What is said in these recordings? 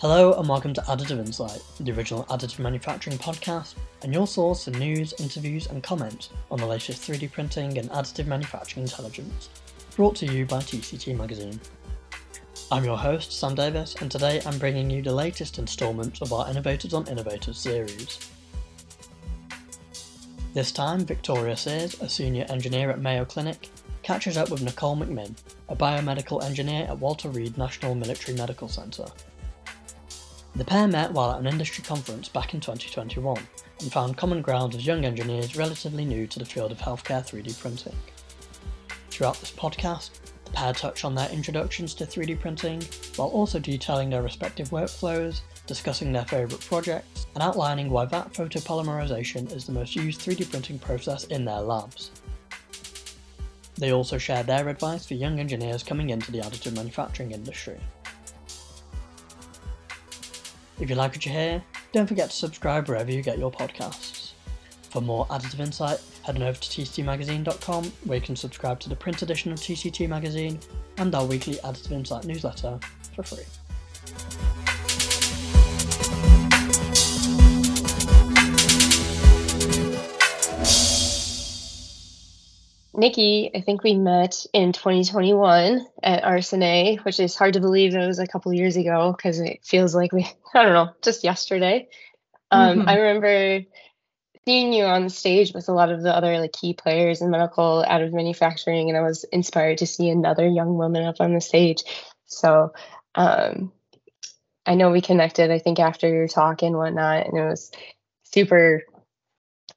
Hello and welcome to Additive Insight, the original additive manufacturing podcast, and your source for news, interviews, and comments on the latest 3D printing and additive manufacturing intelligence, brought to you by TCT Magazine. I'm your host, Sam Davis, and today I'm bringing you the latest instalment of our Innovators on Innovators series. This time, Victoria Sears, a senior engineer at Mayo Clinic, catches up with Nicole McMinn, a biomedical engineer at Walter Reed National Military Medical Center. The pair met while at an industry conference back in 2021 and found common ground as young engineers relatively new to the field of healthcare 3D printing. Throughout this podcast, the pair touch on their introductions to 3D printing while also detailing their respective workflows, discussing their favourite projects, and outlining why vat photopolymerization is the most used 3D printing process in their labs. They also share their advice for young engineers coming into the additive manufacturing industry. If you like what you hear, don't forget to subscribe wherever you get your podcasts. For more additive insight, head on over to tctmagazine.com where you can subscribe to the print edition of TCT Magazine and our weekly Additive Insight newsletter for free. Nikki, I think we met in 2021 at RSNA, which is hard to believe it was a couple years ago because it feels like we, I don't know, just yesterday. Um, mm-hmm. I remember seeing you on the stage with a lot of the other like key players in medical additive manufacturing, and I was inspired to see another young woman up on the stage. So um, I know we connected, I think, after your talk and whatnot, and it was super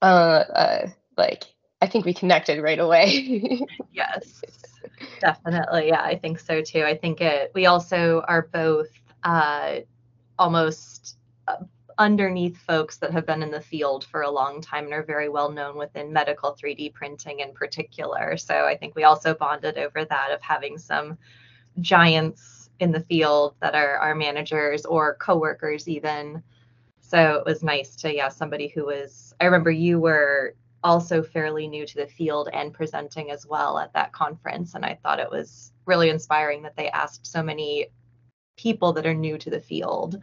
uh, uh like I think we connected right away. yes, definitely. Yeah, I think so too. I think it. We also are both uh, almost uh, underneath folks that have been in the field for a long time and are very well known within medical 3D printing in particular. So I think we also bonded over that of having some giants in the field that are our managers or coworkers even. So it was nice to yeah somebody who was. I remember you were also fairly new to the field and presenting as well at that conference. And I thought it was really inspiring that they asked so many people that are new to the field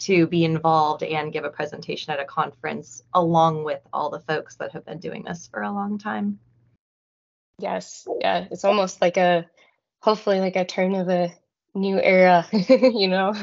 to be involved and give a presentation at a conference along with all the folks that have been doing this for a long time. Yes, yeah, it's almost like a hopefully like a turn of a new era, you know.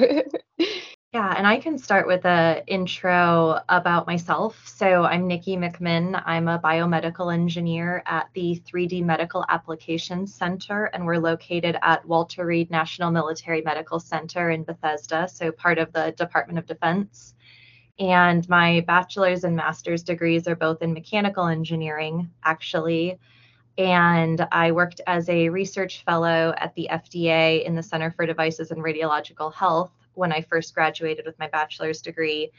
Yeah, and I can start with a intro about myself. So I'm Nikki McMinn. I'm a biomedical engineer at the 3D Medical Applications Center, and we're located at Walter Reed National Military Medical Center in Bethesda, so part of the Department of Defense. And my bachelor's and master's degrees are both in mechanical engineering, actually. And I worked as a research fellow at the FDA in the Center for Devices and Radiological Health when I first graduated with my bachelor's degree.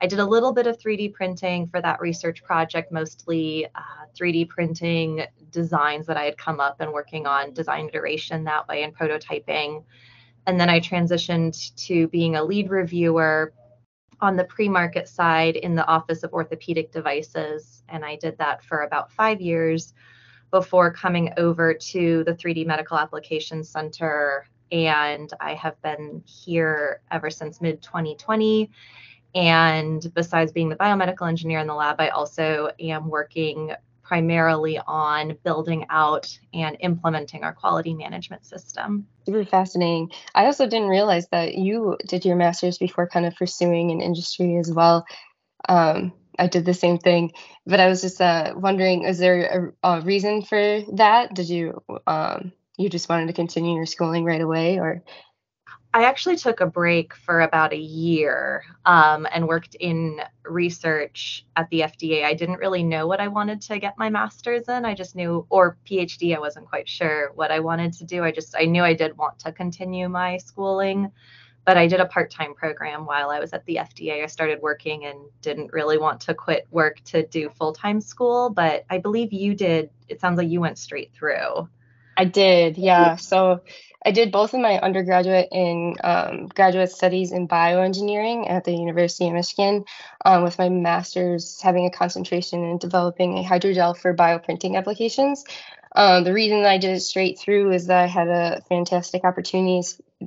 I did a little bit of 3D printing for that research project, mostly uh, 3D printing designs that I had come up and working on design iteration that way and prototyping. And then I transitioned to being a lead reviewer on the pre market side in the Office of Orthopedic Devices. And I did that for about five years before coming over to the 3D Medical Applications Center and I have been here ever since mid 2020. And besides being the biomedical engineer in the lab, I also am working primarily on building out and implementing our quality management system. Super fascinating. I also didn't realize that you did your master's before kind of pursuing an industry as well. Um, I did the same thing, but I was just uh, wondering, is there a, a, reason for that? Did you um, you just wanted to continue your schooling right away or I actually took a break for about a year um, and worked in research at the FDA. I didn't really know what I wanted to get my master's in. I just knew, or PhD, I wasn't quite sure what I wanted to do. I just, I knew I did want to continue my schooling, but I did a part time program while I was at the FDA. I started working and didn't really want to quit work to do full time school, but I believe you did. It sounds like you went straight through. I did, yeah. So I did both of my undergraduate and um, graduate studies in bioengineering at the University of Michigan, um, with my master's having a concentration in developing a hydrogel for bioprinting applications. Um, the reason I did it straight through is that I had a fantastic opportunity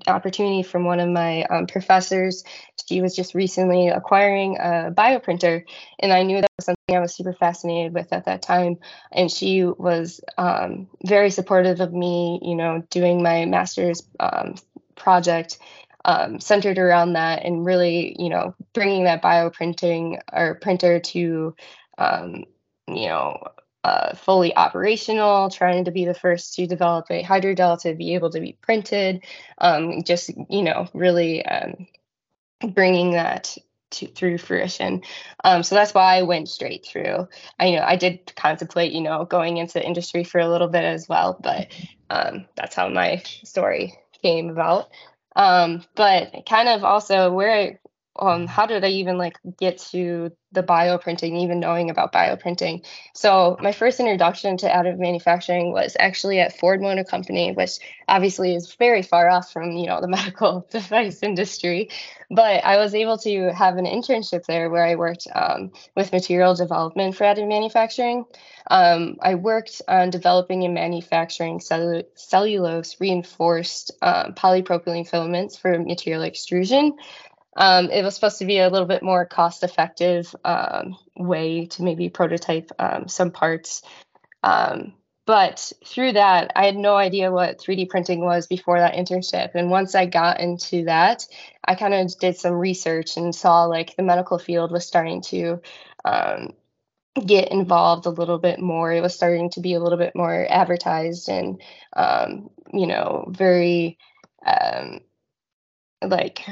opportunity from one of my um, professors. She was just recently acquiring a bioprinter, and I knew that was something I was super fascinated with at that time. And she was um, very supportive of me, you know, doing my master's um, project um, centered around that and really, you know, bringing that bioprinting or printer to, um, you know, uh, fully operational, trying to be the first to develop a hydrogel to be able to be printed, um, just, you know, really um, bringing that to, through fruition. Um, so that's why I went straight through. I you know I did contemplate, you know, going into industry for a little bit as well, but um, that's how my story came about. Um, but kind of also where um, how did I even like get to the bioprinting, even knowing about bioprinting? So my first introduction to additive manufacturing was actually at Ford Motor Company, which obviously is very far off from you know the medical device industry. But I was able to have an internship there where I worked um, with material development for additive manufacturing. Um, I worked on developing and manufacturing cellu- cellulose reinforced um, polypropylene filaments for material extrusion. Um, it was supposed to be a little bit more cost effective um, way to maybe prototype um, some parts. Um, but through that, I had no idea what 3D printing was before that internship. And once I got into that, I kind of did some research and saw like the medical field was starting to um, get involved a little bit more. It was starting to be a little bit more advertised and, um, you know, very like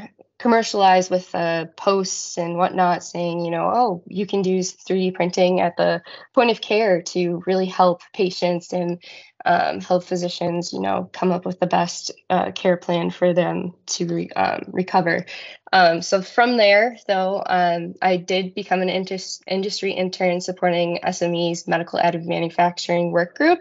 commercialized with uh, posts and whatnot saying, you know, oh, you can do 3D printing at the point of care to really help patients and um, help physicians, you know, come up with the best uh, care plan for them to re- um, recover. Um, so from there, though, um, I did become an industry intern supporting SME's medical additive manufacturing work group.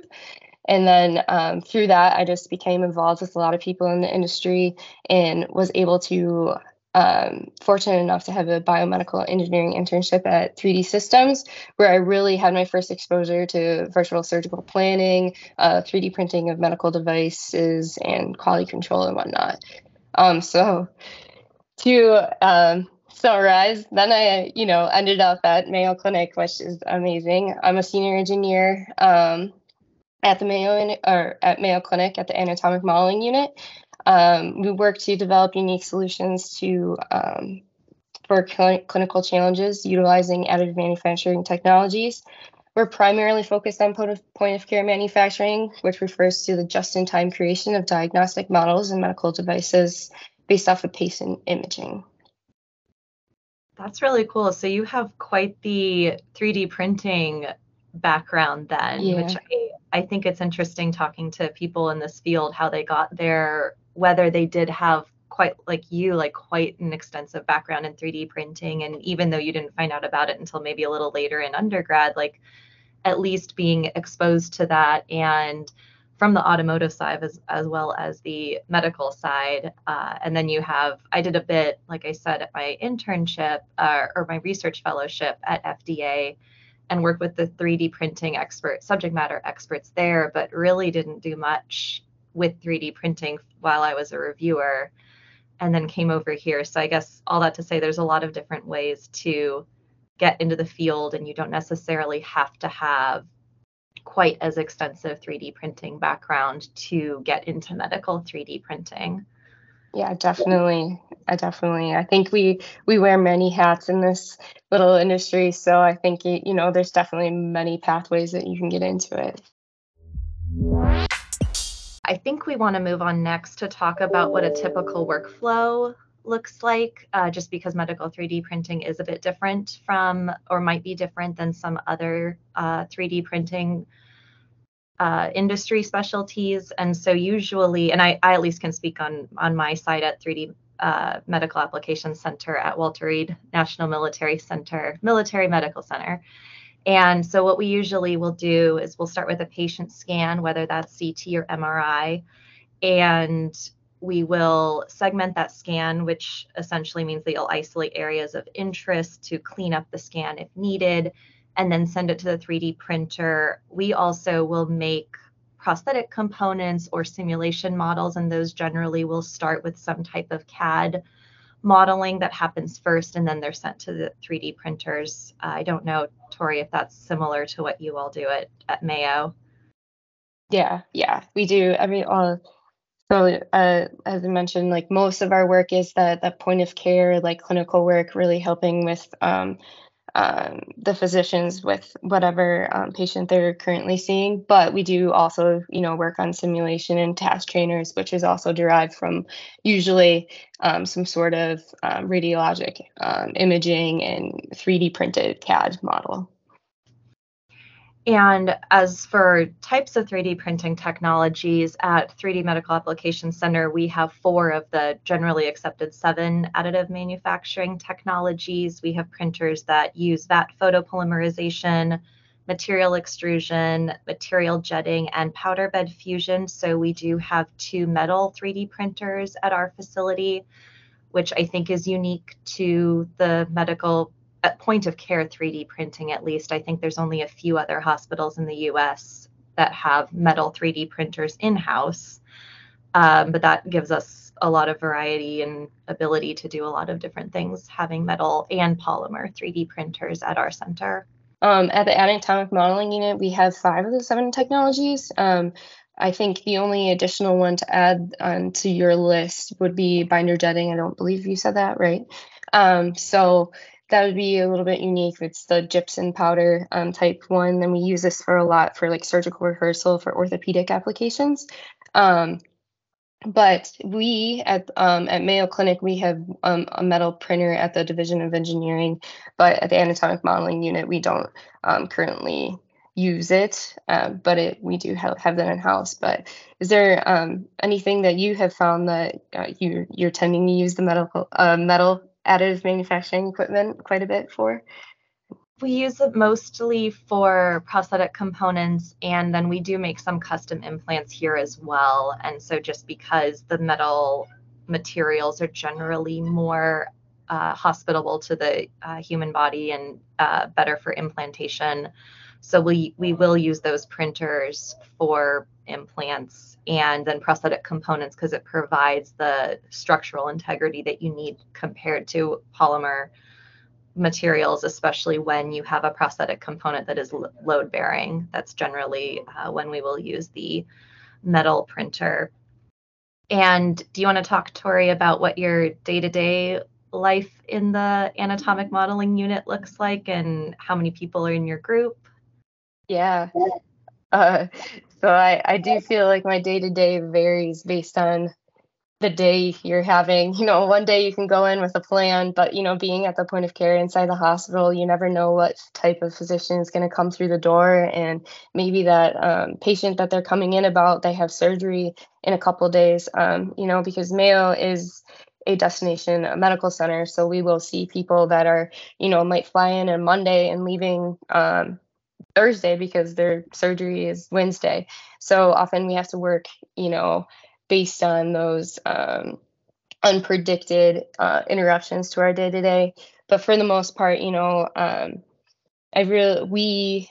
And then um, through that, I just became involved with a lot of people in the industry and was able to um, fortunate enough to have a biomedical engineering internship at 3D Systems, where I really had my first exposure to virtual surgical planning, uh, 3D printing of medical devices, and quality control and whatnot. Um, so, to um, summarize, then I, you know, ended up at Mayo Clinic, which is amazing. I'm a senior engineer um, at the Mayo or at Mayo Clinic at the anatomic modeling unit. Um, we work to develop unique solutions to um, for cl- clinical challenges utilizing additive manufacturing technologies. We're primarily focused on point of care manufacturing, which refers to the just in time creation of diagnostic models and medical devices based off of patient imaging. That's really cool. So you have quite the 3D printing background then, yeah. which I, I think it's interesting talking to people in this field how they got there whether they did have quite like you like quite an extensive background in 3D printing. And even though you didn't find out about it until maybe a little later in undergrad like at least being exposed to that and from the automotive side as, as well as the medical side uh, and then you have i did a bit like i said at my internship uh, or my research fellowship at fda and worked with the 3d printing expert subject matter experts there but really didn't do much with 3D printing while I was a reviewer and then came over here. So I guess all that to say there's a lot of different ways to get into the field and you don't necessarily have to have quite as extensive 3D printing background to get into medical 3D printing. Yeah, definitely. I definitely. I think we we wear many hats in this little industry, so I think you know there's definitely many pathways that you can get into it. I think we want to move on next to talk about what a typical workflow looks like, uh, just because medical 3D printing is a bit different from, or might be different than some other uh, 3D printing uh, industry specialties. And so usually, and I, I, at least can speak on on my side at 3D uh, Medical Applications Center at Walter Reed National Military Center, Military Medical Center. And so what we usually will do is we'll start with a patient scan, whether that's CT or MRI, and we will segment that scan, which essentially means that you'll isolate areas of interest to clean up the scan if needed, and then send it to the 3D printer. We also will make prosthetic components or simulation models, and those generally will start with some type of CAD modeling that happens first and then they're sent to the 3D printers. Uh, I don't know, Tori, if that's similar to what you all do at, at Mayo. Yeah, yeah, we do. I mean, uh, so uh, as I mentioned, like most of our work is the the point of care, like clinical work, really helping with um, um, the physicians with whatever um, patient they're currently seeing. But we do also, you know, work on simulation and task trainers, which is also derived from usually um, some sort of um, radiologic um, imaging and 3D printed CAD model. And as for types of 3D printing technologies at 3D Medical Applications Center, we have four of the generally accepted seven additive manufacturing technologies. We have printers that use vat photopolymerization, material extrusion, material jetting, and powder bed fusion. So we do have two metal 3D printers at our facility, which I think is unique to the medical at point of care 3D printing, at least, I think there's only a few other hospitals in the US that have metal 3D printers in house. Um, but that gives us a lot of variety and ability to do a lot of different things, having metal and polymer 3D printers at our center. Um, at the anatomic modeling unit, we have five of the seven technologies. Um, I think the only additional one to add um, to your list would be binder jetting. I don't believe you said that, right? Um, so that would be a little bit unique. It's the gypsum powder um, type one. And we use this for a lot for like surgical rehearsal for orthopedic applications. Um, but we at um, at Mayo Clinic we have um, a metal printer at the Division of Engineering, but at the anatomic modeling unit we don't um, currently use it. Uh, but it we do have, have that in house. But is there anything that you have found that uh, you you're tending to use the medical uh, metal additive manufacturing equipment quite a bit for? We use it mostly for prosthetic components, and then we do make some custom implants here as well. And so, just because the metal materials are generally more uh, hospitable to the uh, human body and uh, better for implantation, so we we will use those printers for implants and then prosthetic components because it provides the structural integrity that you need compared to polymer materials, especially when you have a prosthetic component that is load bearing. That's generally uh, when we will use the metal printer. And do you want to talk, Tori, about what your day to day life in the anatomic modeling unit looks like and how many people are in your group? Yeah. Uh, so I, I do feel like my day to day varies based on the day you're having. You know, one day you can go in with a plan, but you know, being at the point of care inside the hospital, you never know what type of physician is going to come through the door, and maybe that um, patient that they're coming in about they have surgery in a couple days. Um, you know, because Mayo is a destination a medical center, so we will see people that are you know might fly in on Monday and leaving. Um, Thursday because their surgery is Wednesday. So often we have to work, you know, based on those um, unpredicted uh, interruptions to our day to day. But for the most part, you know, um, I really we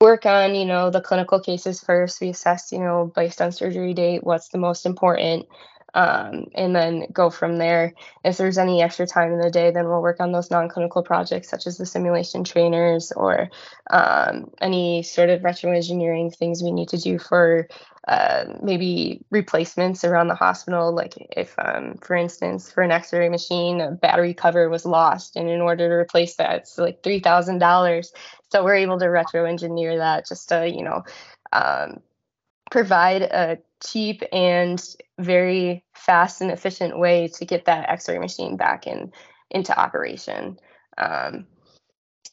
work on you know the clinical cases first. We assess, you know, based on surgery date, what's the most important um, and then go from there. If there's any extra time in the day, then we'll work on those non clinical projects, such as the simulation trainers or um, any sort of retro engineering things we need to do for uh, maybe replacements around the hospital. Like, if, um, for instance, for an x ray machine, a battery cover was lost, and in order to replace that, it's like $3,000. So we're able to retro engineer that just to, you know, um, provide a cheap and very fast and efficient way to get that x-ray machine back in into operation. Um,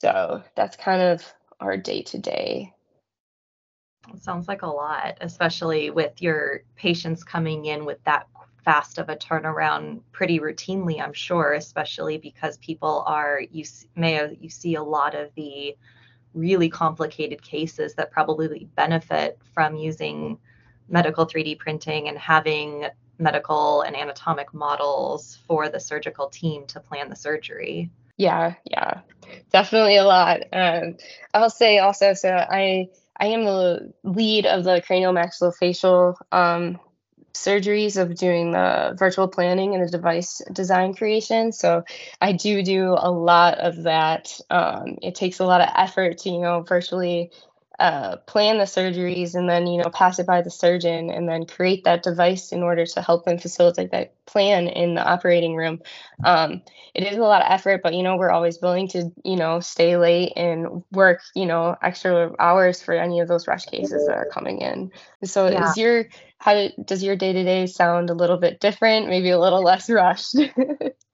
so that's kind of our day to day. It sounds like a lot especially with your patients coming in with that fast of a turnaround pretty routinely i'm sure especially because people are you may you see a lot of the really complicated cases that probably benefit from using medical 3D printing and having medical and anatomic models for the surgical team to plan the surgery. Yeah, yeah, definitely a lot. Um, I'll say also, so I I am the lead of the craniomaxillofacial um, surgeries of doing the virtual planning and the device design creation. So I do do a lot of that. Um, it takes a lot of effort to, you know, virtually uh, plan the surgeries and then you know pass it by the surgeon and then create that device in order to help them facilitate that plan in the operating room. Um, it is a lot of effort but you know we're always willing to you know stay late and work you know extra hours for any of those rush cases that are coming in. So yeah. is your how does your day-to-day sound a little bit different maybe a little less rushed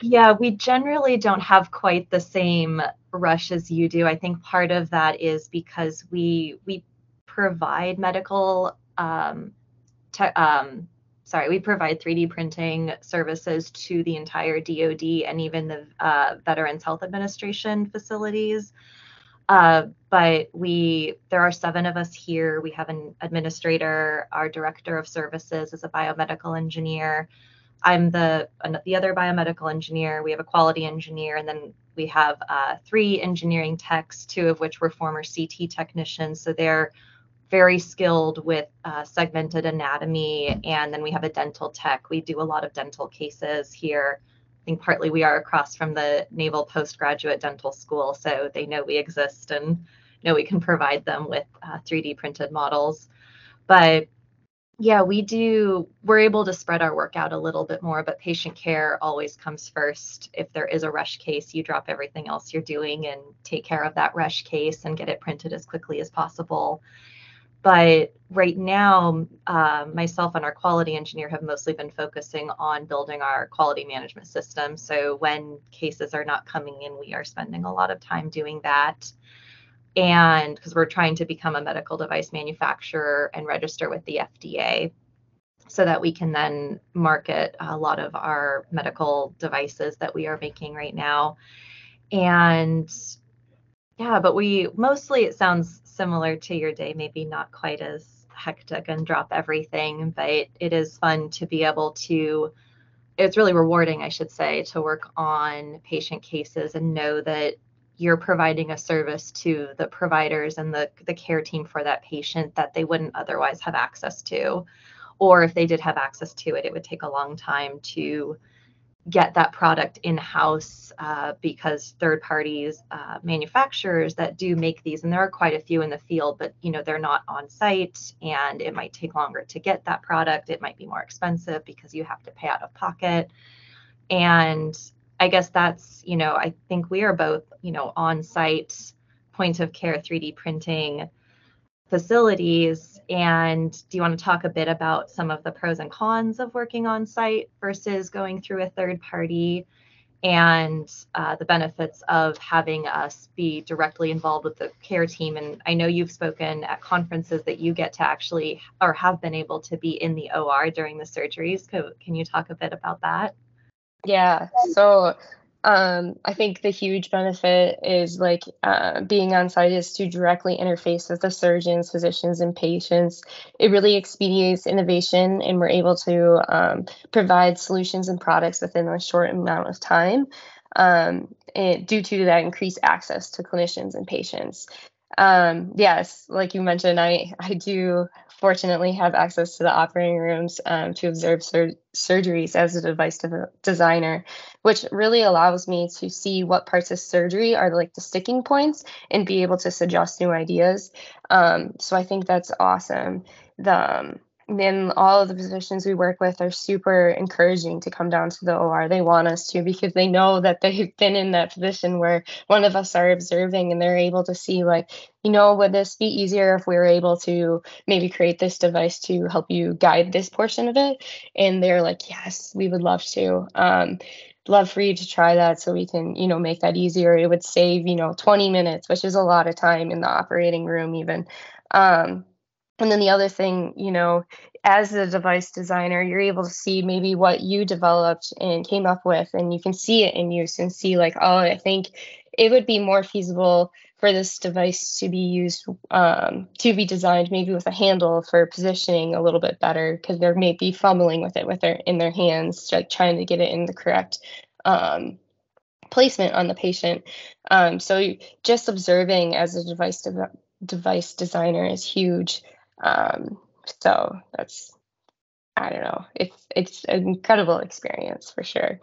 yeah, we generally don't have quite the same rush as you do. I think part of that is because we we provide medical um, te- um, sorry, we provide 3D printing services to the entire DoD and even the uh, Veterans Health Administration facilities. Uh, but we there are seven of us here. We have an administrator, our director of services is a biomedical engineer. I'm the the other biomedical engineer. We have a quality engineer, and then we have uh, three engineering techs, two of which were former CT technicians. So they're very skilled with uh, segmented anatomy. And then we have a dental tech. We do a lot of dental cases here. I think partly we are across from the Naval Postgraduate Dental School, so they know we exist and know we can provide them with uh, 3D printed models. But yeah, we do. We're able to spread our work out a little bit more, but patient care always comes first. If there is a rush case, you drop everything else you're doing and take care of that rush case and get it printed as quickly as possible. But right now, uh, myself and our quality engineer have mostly been focusing on building our quality management system. So when cases are not coming in, we are spending a lot of time doing that and because we're trying to become a medical device manufacturer and register with the FDA so that we can then market a lot of our medical devices that we are making right now. And yeah, but we mostly it sounds similar to your day, maybe not quite as hectic and drop everything, but it is fun to be able to it's really rewarding, I should say, to work on patient cases and know that you're providing a service to the providers and the, the care team for that patient that they wouldn't otherwise have access to. Or if they did have access to it, it would take a long time to get that product in house uh, because third parties, uh, manufacturers that do make these, and there are quite a few in the field, but you know they're not on site, and it might take longer to get that product. It might be more expensive because you have to pay out of pocket, and I guess that's, you know, I think we are both, you know, on site point of care 3D printing facilities. And do you want to talk a bit about some of the pros and cons of working on site versus going through a third party and uh, the benefits of having us be directly involved with the care team? And I know you've spoken at conferences that you get to actually or have been able to be in the OR during the surgeries. Can you talk a bit about that? Yeah. So um, I think the huge benefit is like uh, being on site is to directly interface with the surgeons, physicians, and patients. It really expedites innovation, and we're able to um, provide solutions and products within a short amount of time um, due to that increased access to clinicians and patients. Um, yes, like you mentioned, I, I do fortunately have access to the operating rooms um, to observe sur- surgeries as a device de- designer, which really allows me to see what parts of surgery are like the sticking points and be able to suggest new ideas. Um, so I think that's awesome. The then all of the physicians we work with are super encouraging to come down to the OR. They want us to because they know that they've been in that position where one of us are observing and they're able to see, like, you know, would this be easier if we were able to maybe create this device to help you guide this portion of it? And they're like, yes, we would love to. Um, love for you to try that so we can you know make that easier it would save you know 20 minutes which is a lot of time in the operating room even um, and then the other thing, you know, as a device designer, you're able to see maybe what you developed and came up with, and you can see it in use and see, like, oh, I think it would be more feasible for this device to be used um, to be designed maybe with a handle for positioning a little bit better because they may be fumbling with it with their in their hands like trying to get it in the correct um, placement on the patient um, so just observing as a device de- device designer is huge. Um, so that's I don't know. It's it's an incredible experience for sure.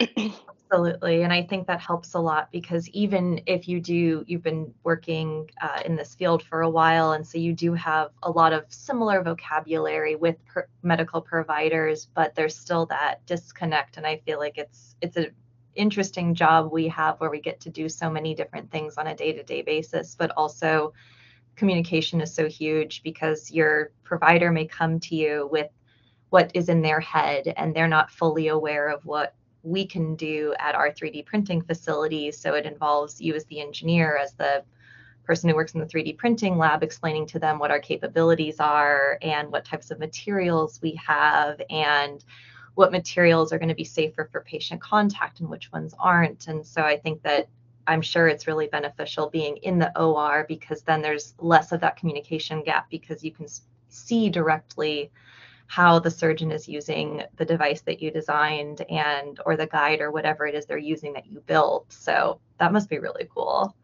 Absolutely. And I think that helps a lot because even if you do, you've been working uh, in this field for a while, and so you do have a lot of similar vocabulary with per- medical providers, but there's still that disconnect. And I feel like it's it's an interesting job we have where we get to do so many different things on a day-to-day basis, but also communication is so huge because your provider may come to you with what is in their head and they're not fully aware of what we can do at our 3D printing facility. So it involves you as the engineer, as the person who works in the 3D printing lab, explaining to them what our capabilities are and what types of materials we have and what materials are going to be safer for patient contact and which ones aren't. And so I think that I'm sure it's really beneficial being in the OR because then there's less of that communication gap because you can see directly how the surgeon is using the device that you designed and or the guide or whatever it is they're using that you built. So that must be really cool.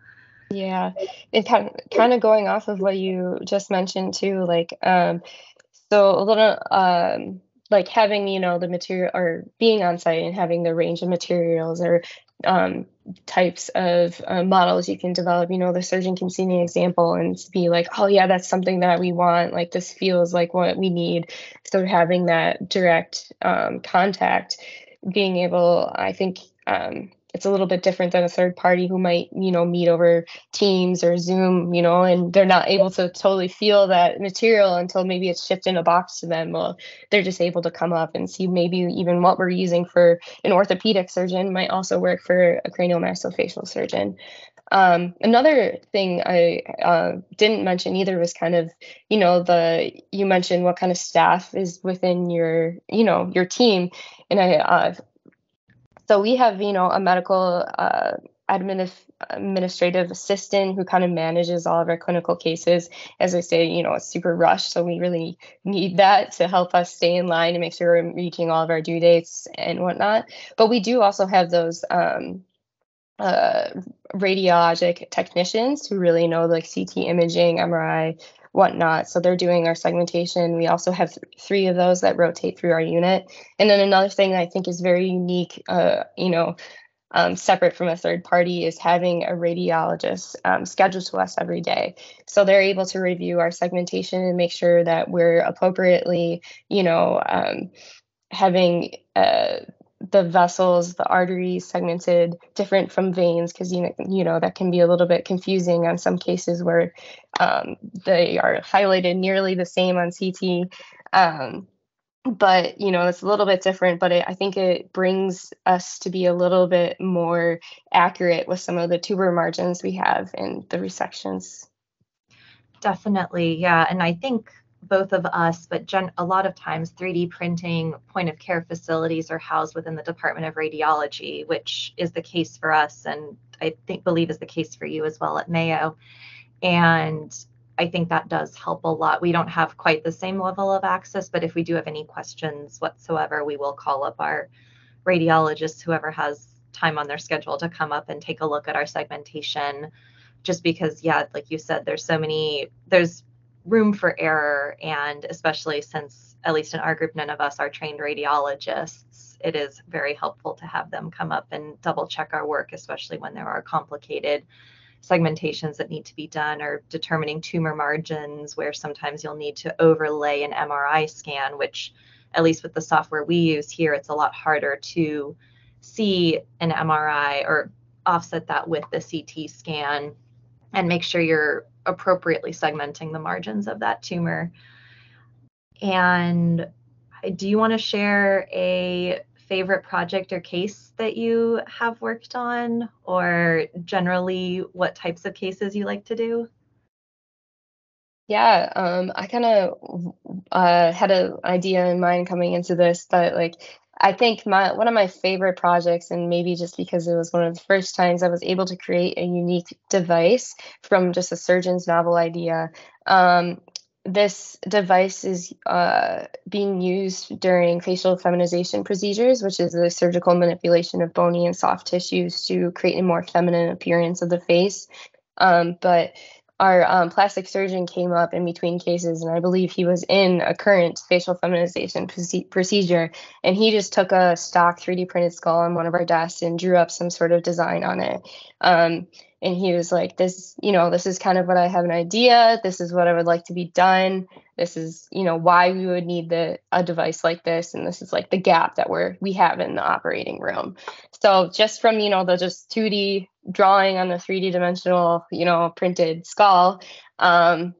Yeah. It kind of, kind of going off of what you just mentioned too like um so a little um like having you know the material or being on site and having the range of materials or um, types of uh, models you can develop. You know, the surgeon can see an example and be like, oh, yeah, that's something that we want. Like, this feels like what we need. So, having that direct um, contact, being able, I think, um, it's a little bit different than a third party who might you know meet over teams or zoom you know and they're not able to totally feel that material until maybe it's shipped in a box to them. Well they're just able to come up and see maybe even what we're using for an orthopedic surgeon might also work for a craniomaxillofacial surgeon. Um, another thing I uh, didn't mention either was kind of, you know, the you mentioned what kind of staff is within your, you know, your team, and I uh, so we have, you know, a medical uh, administ- administrative assistant who kind of manages all of our clinical cases. As I say, you know, it's super rushed, so we really need that to help us stay in line and make sure we're reaching all of our due dates and whatnot. But we do also have those. Um, uh, radiologic technicians who really know like CT imaging, MRI, whatnot. So they're doing our segmentation. We also have th- three of those that rotate through our unit. And then another thing that I think is very unique, uh, you know, um, separate from a third party is having a radiologist um, scheduled to us every day. So they're able to review our segmentation and make sure that we're appropriately, you know, um, having uh, the vessels, the arteries segmented different from veins because you know you know that can be a little bit confusing on some cases where um, they are highlighted nearly the same on CT. Um, but you know it's a little bit different but it, i think it brings us to be a little bit more accurate with some of the tumor margins we have in the resections definitely yeah and i think both of us, but gen- a lot of times 3D printing point of care facilities are housed within the Department of Radiology, which is the case for us, and I think believe is the case for you as well at Mayo. And I think that does help a lot. We don't have quite the same level of access, but if we do have any questions whatsoever, we will call up our radiologists, whoever has time on their schedule to come up and take a look at our segmentation. Just because, yeah, like you said, there's so many, there's room for error. And especially since, at least in our group, none of us are trained radiologists, it is very helpful to have them come up and double check our work, especially when there are complicated segmentations that need to be done or determining tumor margins where sometimes you'll need to overlay an MRI scan, which at least with the software we use here, it's a lot harder to see an MRI or offset that with the CT scan and make sure you're appropriately segmenting the margins of that tumor. And do you want to share a favorite project or case that you have worked on, or generally what types of cases you like to do? Yeah, um, I kind of uh, had an idea in mind coming into this that like I think my one of my favorite projects, and maybe just because it was one of the first times I was able to create a unique device from just a surgeon's novel idea. Um, this device is uh, being used during facial feminization procedures, which is the surgical manipulation of bony and soft tissues to create a more feminine appearance of the face. Um, but our um, plastic surgeon came up in between cases, and I believe he was in a current facial feminization proce- procedure. And he just took a stock 3D printed skull on one of our desks and drew up some sort of design on it. Um, and he was like, "This, you know, this is kind of what I have an idea. This is what I would like to be done. This is, you know, why we would need the a device like this, and this is like the gap that we're we have in the operating room." So just from you know the just 2D drawing on the 3D dimensional, you know, printed skull, um,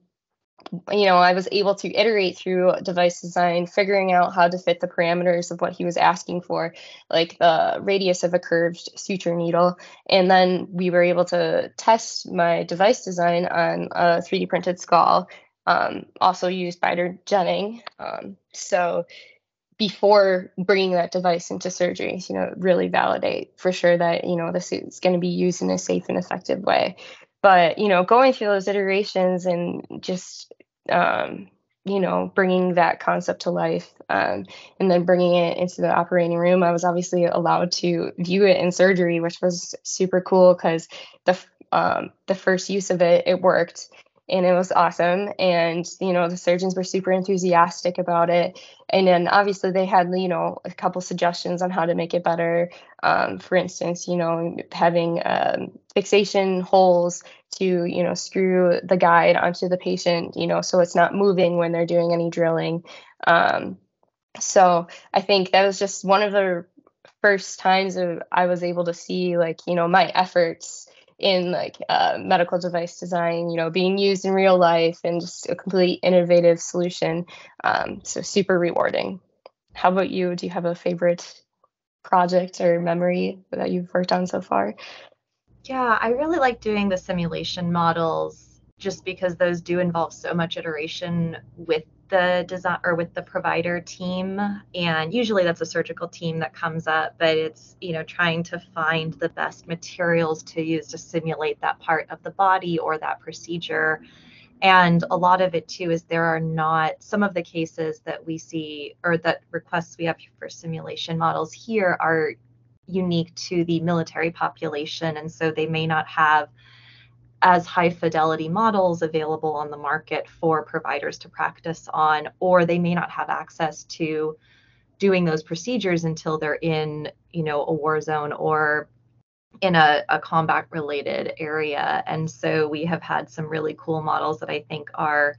you know, I was able to iterate through device design, figuring out how to fit the parameters of what he was asking for, like the radius of a curved suture needle. And then we were able to test my device design on a 3D printed skull, um, also used binder jetting. Um, so before bringing that device into surgery, you know, really validate for sure that, you know, this is going to be used in a safe and effective way. But, you know, going through those iterations and just, um, you know, bringing that concept to life um, and then bringing it into the operating room, I was obviously allowed to view it in surgery, which was super cool because the um, the first use of it, it worked and it was awesome. And you know the surgeons were super enthusiastic about it. And then obviously they had you know a couple suggestions on how to make it better. Um, for instance you know having um, fixation holes to you know screw the guide onto the patient you know so it's not moving when they're doing any drilling um, so i think that was just one of the first times of i was able to see like you know my efforts in like uh, medical device design, you know, being used in real life and just a complete innovative solution. Um, so super rewarding. How about you? Do you have a favorite project or memory that you've worked on so far? Yeah, I really like doing the simulation models just because those do involve so much iteration with the design or with the provider team. And usually that's a surgical team that comes up but it's you know trying to find the best materials to use to simulate that part of the body or that procedure. And a lot of it too is there are not some of the cases that we see or that requests we have for simulation models here are unique to the military population and so they may not have as high fidelity models available on the market for providers to practice on, or they may not have access to doing those procedures until they're in, you know, a war zone or in a, a combat related area. And so we have had some really cool models that I think are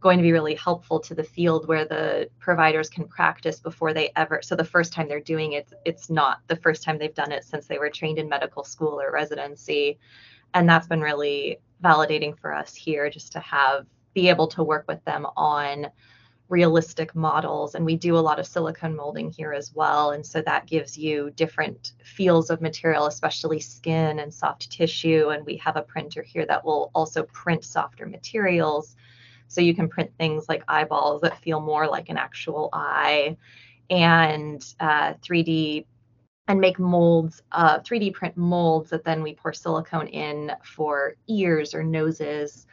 going to be really helpful to the field where the providers can practice before they ever so the first time they're doing it it's not the first time they've done it since they were trained in medical school or residency. And that's been really validating for us here just to have be able to work with them on realistic models. And we do a lot of silicone molding here as well. And so that gives you different feels of material especially skin and soft tissue. And we have a printer here that will also print softer materials so you can print things like eyeballs that feel more like an actual eye and uh, 3d and make molds, uh, 3D print molds that then we pour silicone in for ears or noses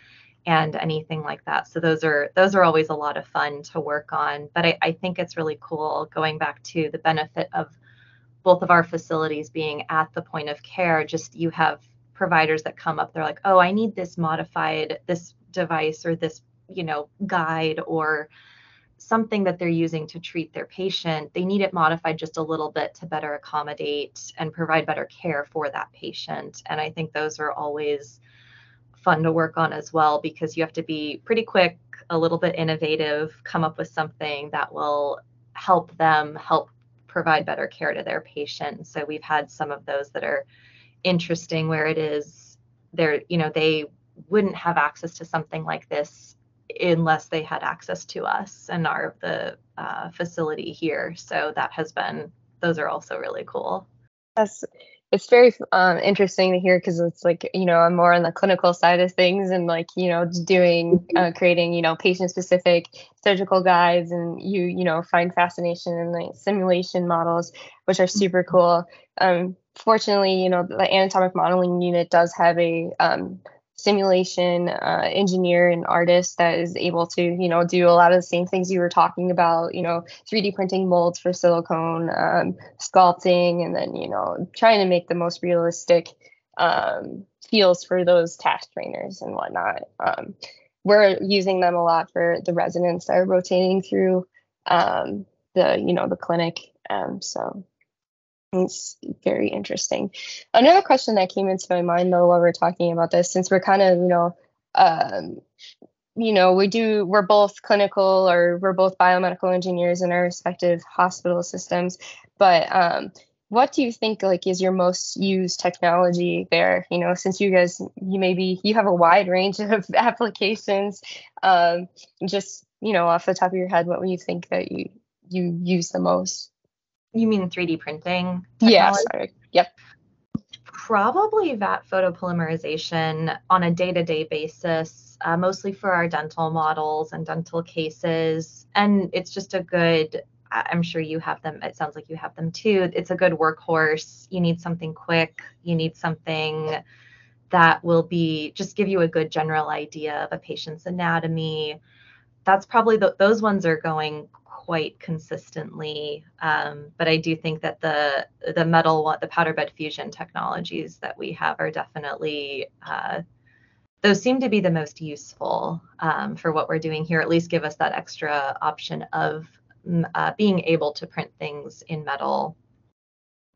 and anything like that. So those are those are always a lot of fun to work on. But I, I think it's really cool going back to the benefit of both of our facilities being at the point of care. Just you have providers that come up, they're like, oh, I need this modified, this device or this, you know, guide or something that they're using to treat their patient, they need it modified just a little bit to better accommodate and provide better care for that patient. And I think those are always fun to work on as well because you have to be pretty quick, a little bit innovative, come up with something that will help them help provide better care to their patient. So we've had some of those that are interesting where it is they're, you know, they wouldn't have access to something like this unless they had access to us and our the uh, facility here. So that has been those are also really cool. That's it's very um, interesting to hear because it's like you know I'm more on the clinical side of things and like you know doing uh, creating you know patient specific surgical guides and you you know find fascination in like simulation models which are super cool. Um, fortunately, you know the anatomic modeling unit does have a um, simulation uh, engineer and artist that is able to you know do a lot of the same things you were talking about you know 3d printing molds for silicone um, sculpting and then you know trying to make the most realistic um, feels for those task trainers and whatnot. Um, we're using them a lot for the residents that are rotating through um, the you know the clinic. Um, so it's very interesting. Another question that came into my mind though while we're talking about this, since we're kind of you know um, you know we do we're both clinical or we're both biomedical engineers in our respective hospital systems but um, what do you think like is your most used technology there you know since you guys you maybe you have a wide range of applications um, just you know off the top of your head what would you think that you you use the most you mean 3d printing technology? yeah sorry yep probably vat photopolymerization on a day-to-day basis uh, mostly for our dental models and dental cases and it's just a good I'm sure you have them. It sounds like you have them too. It's a good workhorse. You need something quick. You need something that will be just give you a good general idea of a patient's anatomy. That's probably the, those ones are going quite consistently. Um, but I do think that the the metal the powder bed fusion technologies that we have are definitely uh, those seem to be the most useful um, for what we're doing here. At least give us that extra option of uh, being able to print things in metal.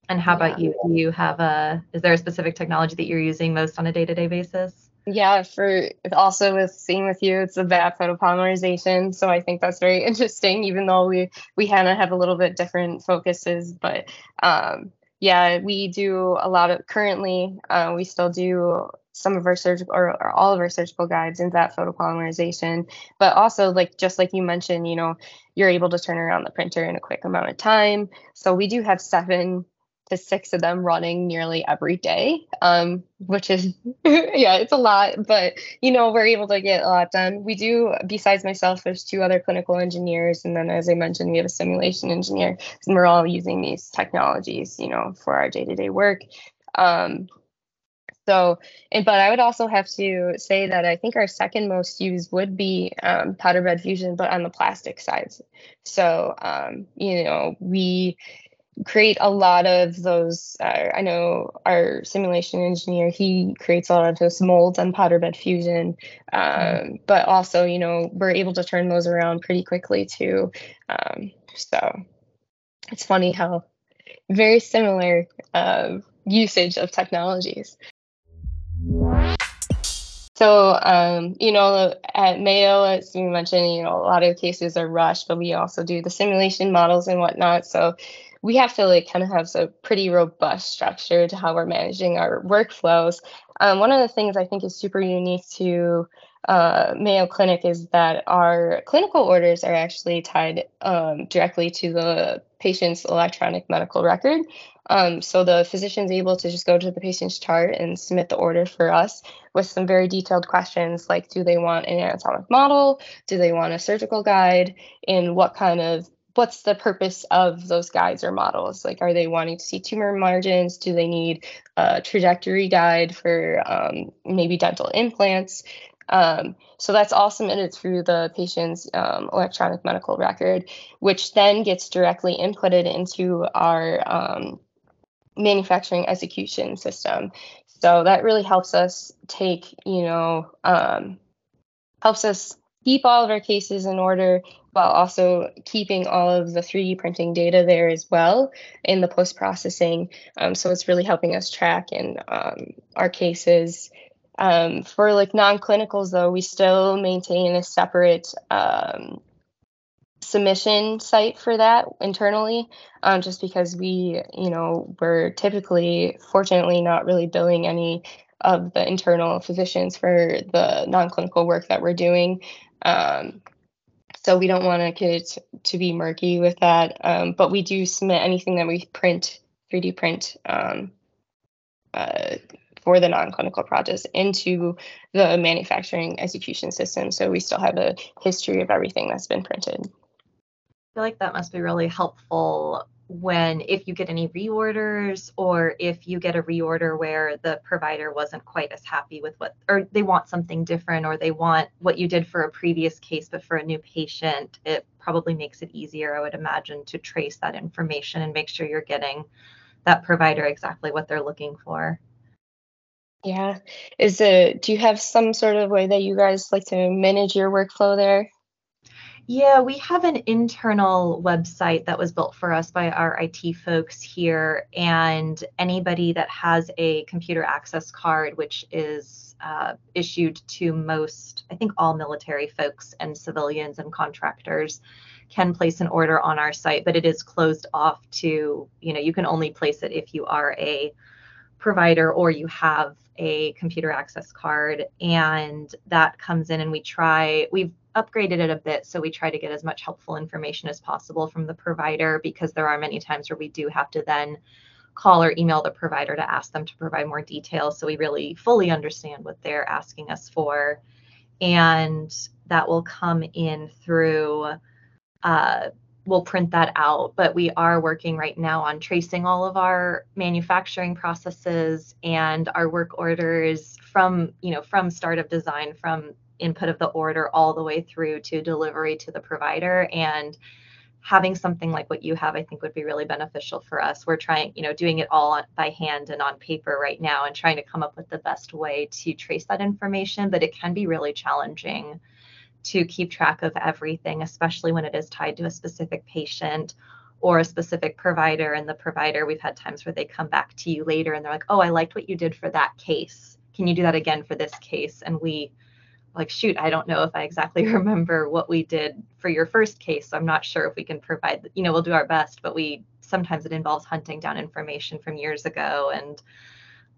And how yeah. about you? Do you have a, is there a specific technology that you're using most on a day to day basis? Yeah, for also with seeing with you, it's about photopolymerization. So I think that's very interesting, even though we we kind of have a little bit different focuses. But um, yeah, we do a lot of currently. Uh, we still do some of our surgical or, or, all of our surgical guides in vat photopolymerization but also like just like you mentioned you know you're able to turn around the printer in a quick amount of time so we do have seven to six of them running nearly every day um, which is yeah it's a lot but you know we're able to get a lot done we do besides myself there's two other clinical engineers and then as i mentioned we have a simulation engineer and we're all using these technologies you know for our day-to-day work um, so, and, but I would also have to say that I think our second most used would be um, powder bed fusion, but on the plastic side. So, um, you know, we create a lot of those. Uh, I know our simulation engineer, he creates a lot of those molds on powder bed fusion, um, mm-hmm. but also, you know, we're able to turn those around pretty quickly too. Um, so it's funny how very similar uh, usage of technologies. So, um, you know, at Mayo, as you mentioned, you know, a lot of cases are rushed, but we also do the simulation models and whatnot. So we have to like kind of have a pretty robust structure to how we're managing our workflows. Um, one of the things I think is super unique to uh, Mayo Clinic is that our clinical orders are actually tied um, directly to the patient's electronic medical record. Um, so the physician is able to just go to the patient's chart and submit the order for us with some very detailed questions like do they want an anatomic model? Do they want a surgical guide? And what kind of what's the purpose of those guides or models? Like, are they wanting to see tumor margins? Do they need a trajectory guide for um, maybe dental implants? Um, so that's all submitted through the patient's um, electronic medical record, which then gets directly inputted into our um, manufacturing execution system. So that really helps us take, you know, um, helps us keep all of our cases in order while also keeping all of the 3D printing data there as well in the post processing. Um, so it's really helping us track in um, our cases. Um, for like non clinicals, though, we still maintain a separate um, submission site for that internally um, just because we you know we're typically fortunately not really billing any of the internal physicians for the non-clinical work that we're doing um, so we don't want get to be murky with that. Um, but we do submit anything that we print 3d print um, uh, for the non-clinical projects into the manufacturing execution system. So we still have a history of everything that's been printed. I feel like that must be really helpful when if you get any reorders or if you get a reorder where the provider wasn't quite as happy with what or they want something different or they want what you did for a previous case but for a new patient it probably makes it easier i would imagine to trace that information and make sure you're getting that provider exactly what they're looking for Yeah. Is it do you have some sort of way that you guys like to manage your workflow there? Yeah, we have an internal website that was built for us by our IT folks here. And anybody that has a computer access card, which is uh, issued to most, I think, all military folks and civilians and contractors, can place an order on our site, but it is closed off to, you know, you can only place it if you are a provider or you have a computer access card and that comes in and we try we've upgraded it a bit so we try to get as much helpful information as possible from the provider because there are many times where we do have to then call or email the provider to ask them to provide more details so we really fully understand what they're asking us for. And that will come in through uh, we'll print that out but we are working right now on tracing all of our manufacturing processes and our work orders from you know from start of design from input of the order all the way through to delivery to the provider and having something like what you have i think would be really beneficial for us we're trying you know doing it all by hand and on paper right now and trying to come up with the best way to trace that information but it can be really challenging to keep track of everything, especially when it is tied to a specific patient or a specific provider. And the provider, we've had times where they come back to you later and they're like, oh, I liked what you did for that case. Can you do that again for this case? And we, like, shoot, I don't know if I exactly remember what we did for your first case. So I'm not sure if we can provide, you know, we'll do our best, but we sometimes it involves hunting down information from years ago and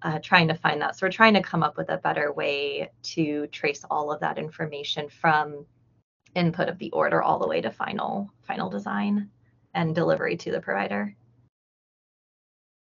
uh, trying to find that. So we're trying to come up with a better way to trace all of that information from input of the order all the way to final final design and delivery to the provider.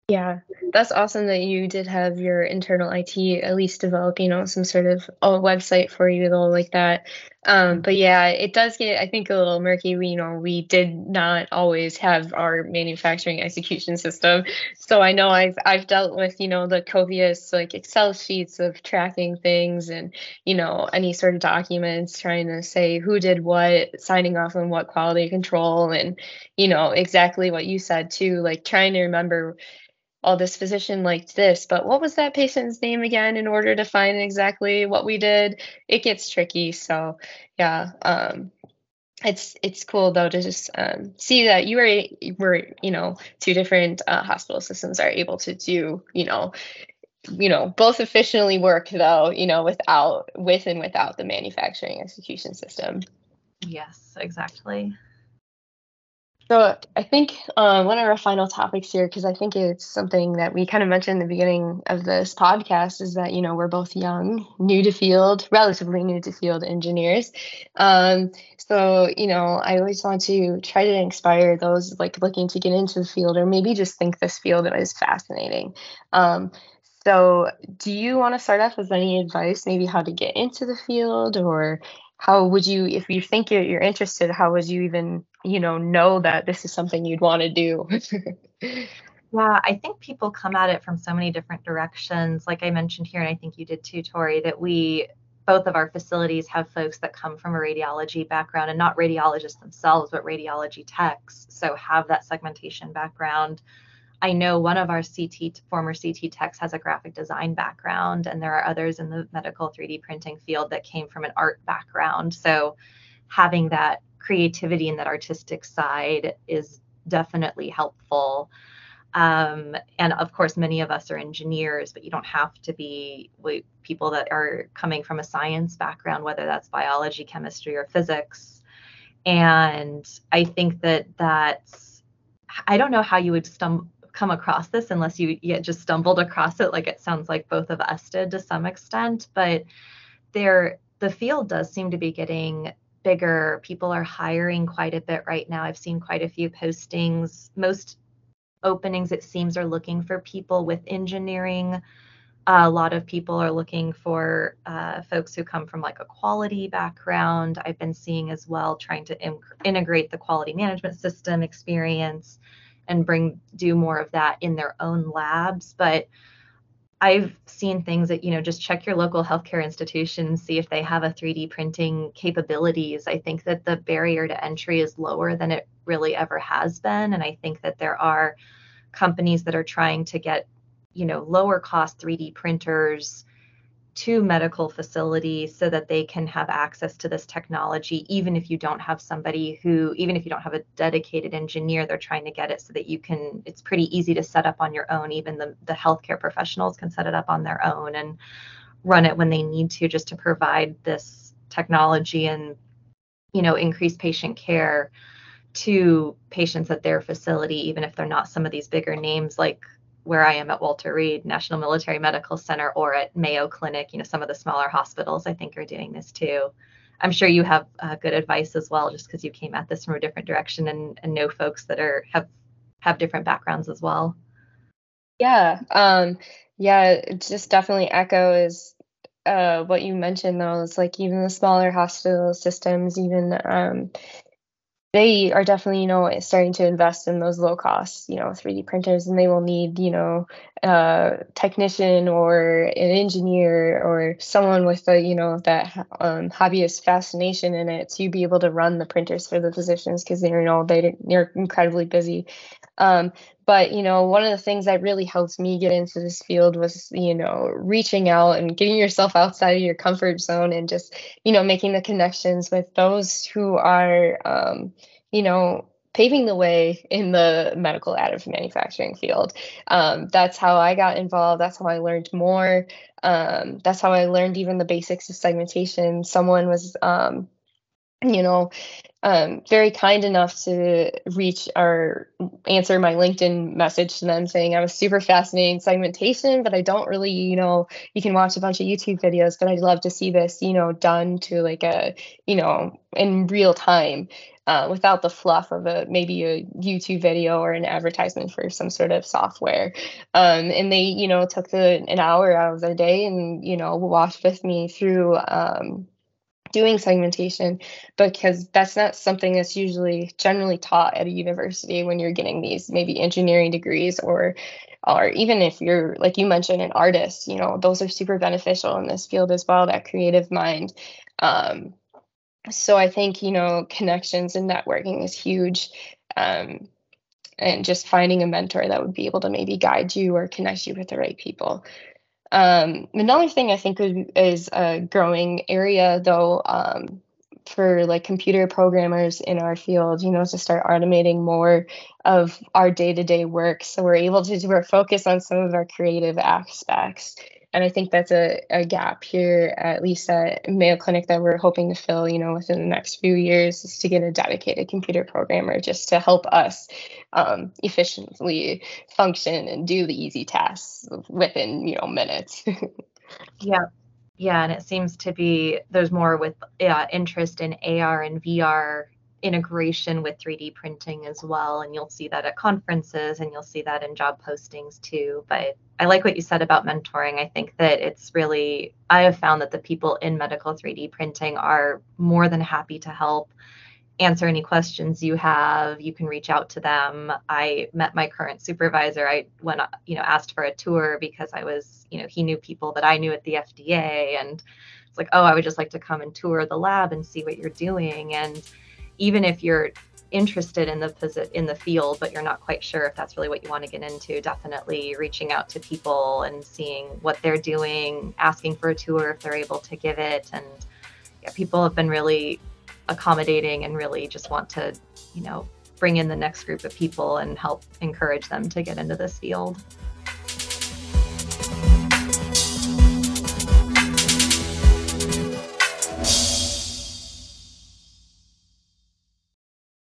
Yeah, that's awesome that you did have your internal IT at least develop, you know, some sort of a website for you though, like that. Um, but yeah, it does get, I think, a little murky. We, you know, we did not always have our manufacturing execution system. So I know I've I've dealt with, you know, the copious like Excel sheets of tracking things and, you know, any sort of documents trying to say who did what, signing off on what quality control and, you know, exactly what you said too, like trying to remember oh, this physician liked this, but what was that patient's name again in order to find exactly what we did? It gets tricky. So yeah, um, it's it's cool though to just um, see that you were were you know two different uh, hospital systems are able to do you know you know both efficiently work though you know without with and without the manufacturing execution system. Yes, exactly. So I think uh, one of our final topics here, because I think it's something that we kind of mentioned in the beginning of this podcast, is that you know we're both young, new to field, relatively new to field engineers. Um, so you know I always want to try to inspire those like looking to get into the field, or maybe just think this field is fascinating. Um, so do you want to start off with any advice, maybe how to get into the field, or how would you if you think you're, you're interested how would you even you know know that this is something you'd want to do. Yeah i think people come at it from so many different directions. Like i mentioned here and i think you did too tori that we both of our facilities have folks that come from a radiology background and not radiologists themselves but radiology techs so have that segmentation background. I know one of our CT former CT techs has a graphic design background, and there are others in the medical 3D printing field that came from an art background. So having that creativity and that artistic side is definitely helpful. Um, and of course, many of us are engineers, but you don't have to be people that are coming from a science background, whether that's biology, chemistry, or physics. And I think that that's, I don't know how you would stumble come across this unless you, you just stumbled across it like it sounds like both of us did to some extent but there the field does seem to be getting bigger. People are hiring quite a bit right now. I've seen quite a few postings. Most openings it seems are looking for people with engineering. A lot of people are looking for uh, folks who come from like a quality background. I've been seeing as well trying to in- integrate the quality management system experience and bring do more of that in their own labs. But I've seen things that, you know, just check your local healthcare institution, see if they have a 3D printing capabilities. I think that the barrier to entry is lower than it really ever has been. And I think that there are companies that are trying to get you know, lower cost 3D printers to medical facilities so that they can have access to this technology even if you don't have somebody who even if you don't have a dedicated engineer they're trying to get it so that you can it's pretty easy to set up on your own. Even the, the healthcare professionals can set it up on their own and run it when they need to just to provide this technology and you know increase patient care to patients at their facility even if they're not some of these bigger names like where I am at Walter Reed National Military Medical Center or at Mayo Clinic, you know, some of the smaller hospitals I think are doing this too. I'm sure you have uh, good advice as well, just because you came at this from a different direction and, and know folks that are have have different backgrounds as well. Yeah, um, yeah, just definitely echoes uh, what you mentioned. Though, it's like even the smaller hospital systems, even um, they are definitely, you know, starting to invest in those low cost, you know, 3D printers, and they will need, you know, a technician or an engineer or someone with a, you know, that um, hobbyist fascination in it to be able to run the printers for the physicians because they're, you know, they, they're incredibly busy. Um, but you know one of the things that really helped me get into this field was you know reaching out and getting yourself outside of your comfort zone and just you know making the connections with those who are um, you know paving the way in the medical additive manufacturing field. Um, that's how i got involved. That's how i learned more. Um, that's how i learned even the basics of segmentation. Someone was um, you know um, very kind enough to reach or answer my LinkedIn message to them saying I was super fascinating segmentation, but I don't really, you know, you can watch a bunch of YouTube videos, but I'd love to see this, you know, done to like a, you know, in real time. Uh, without the fluff of a maybe a YouTube video or an advertisement for some sort of software. Um, and they, you know, took the, an hour out of their day and, you know, watched with me through um, doing segmentation because that's not something that's usually generally taught at a university when you're getting these maybe engineering degrees or or even if you're like you mentioned an artist you know those are super beneficial in this field as well that creative mind. Um, so i think you know connections and networking is huge um, and just finding a mentor that would be able to maybe guide you or connect you with the right people um, another thing I think is a growing area, though, um, for like computer programmers in our field, you know, to start automating more of our day to day work. So we're able to focus on some of our creative aspects and I think that's a, a gap here, at least at Mayo Clinic, that we're hoping to fill, you know, within the next few years, is to get a dedicated computer programmer just to help us um, efficiently function and do the easy tasks within, you know, minutes. yeah, yeah, and it seems to be there's more with yeah, interest in AR and VR integration with 3D printing as well. And you'll see that at conferences and you'll see that in job postings too. But I like what you said about mentoring. I think that it's really, I have found that the people in medical 3D printing are more than happy to help answer any questions you have you can reach out to them i met my current supervisor i went you know asked for a tour because i was you know he knew people that i knew at the fda and it's like oh i would just like to come and tour the lab and see what you're doing and even if you're interested in the in the field but you're not quite sure if that's really what you want to get into definitely reaching out to people and seeing what they're doing asking for a tour if they're able to give it. And yeah, people have been really accommodating and really just want to you know bring in the next group of people and help encourage them to get into this field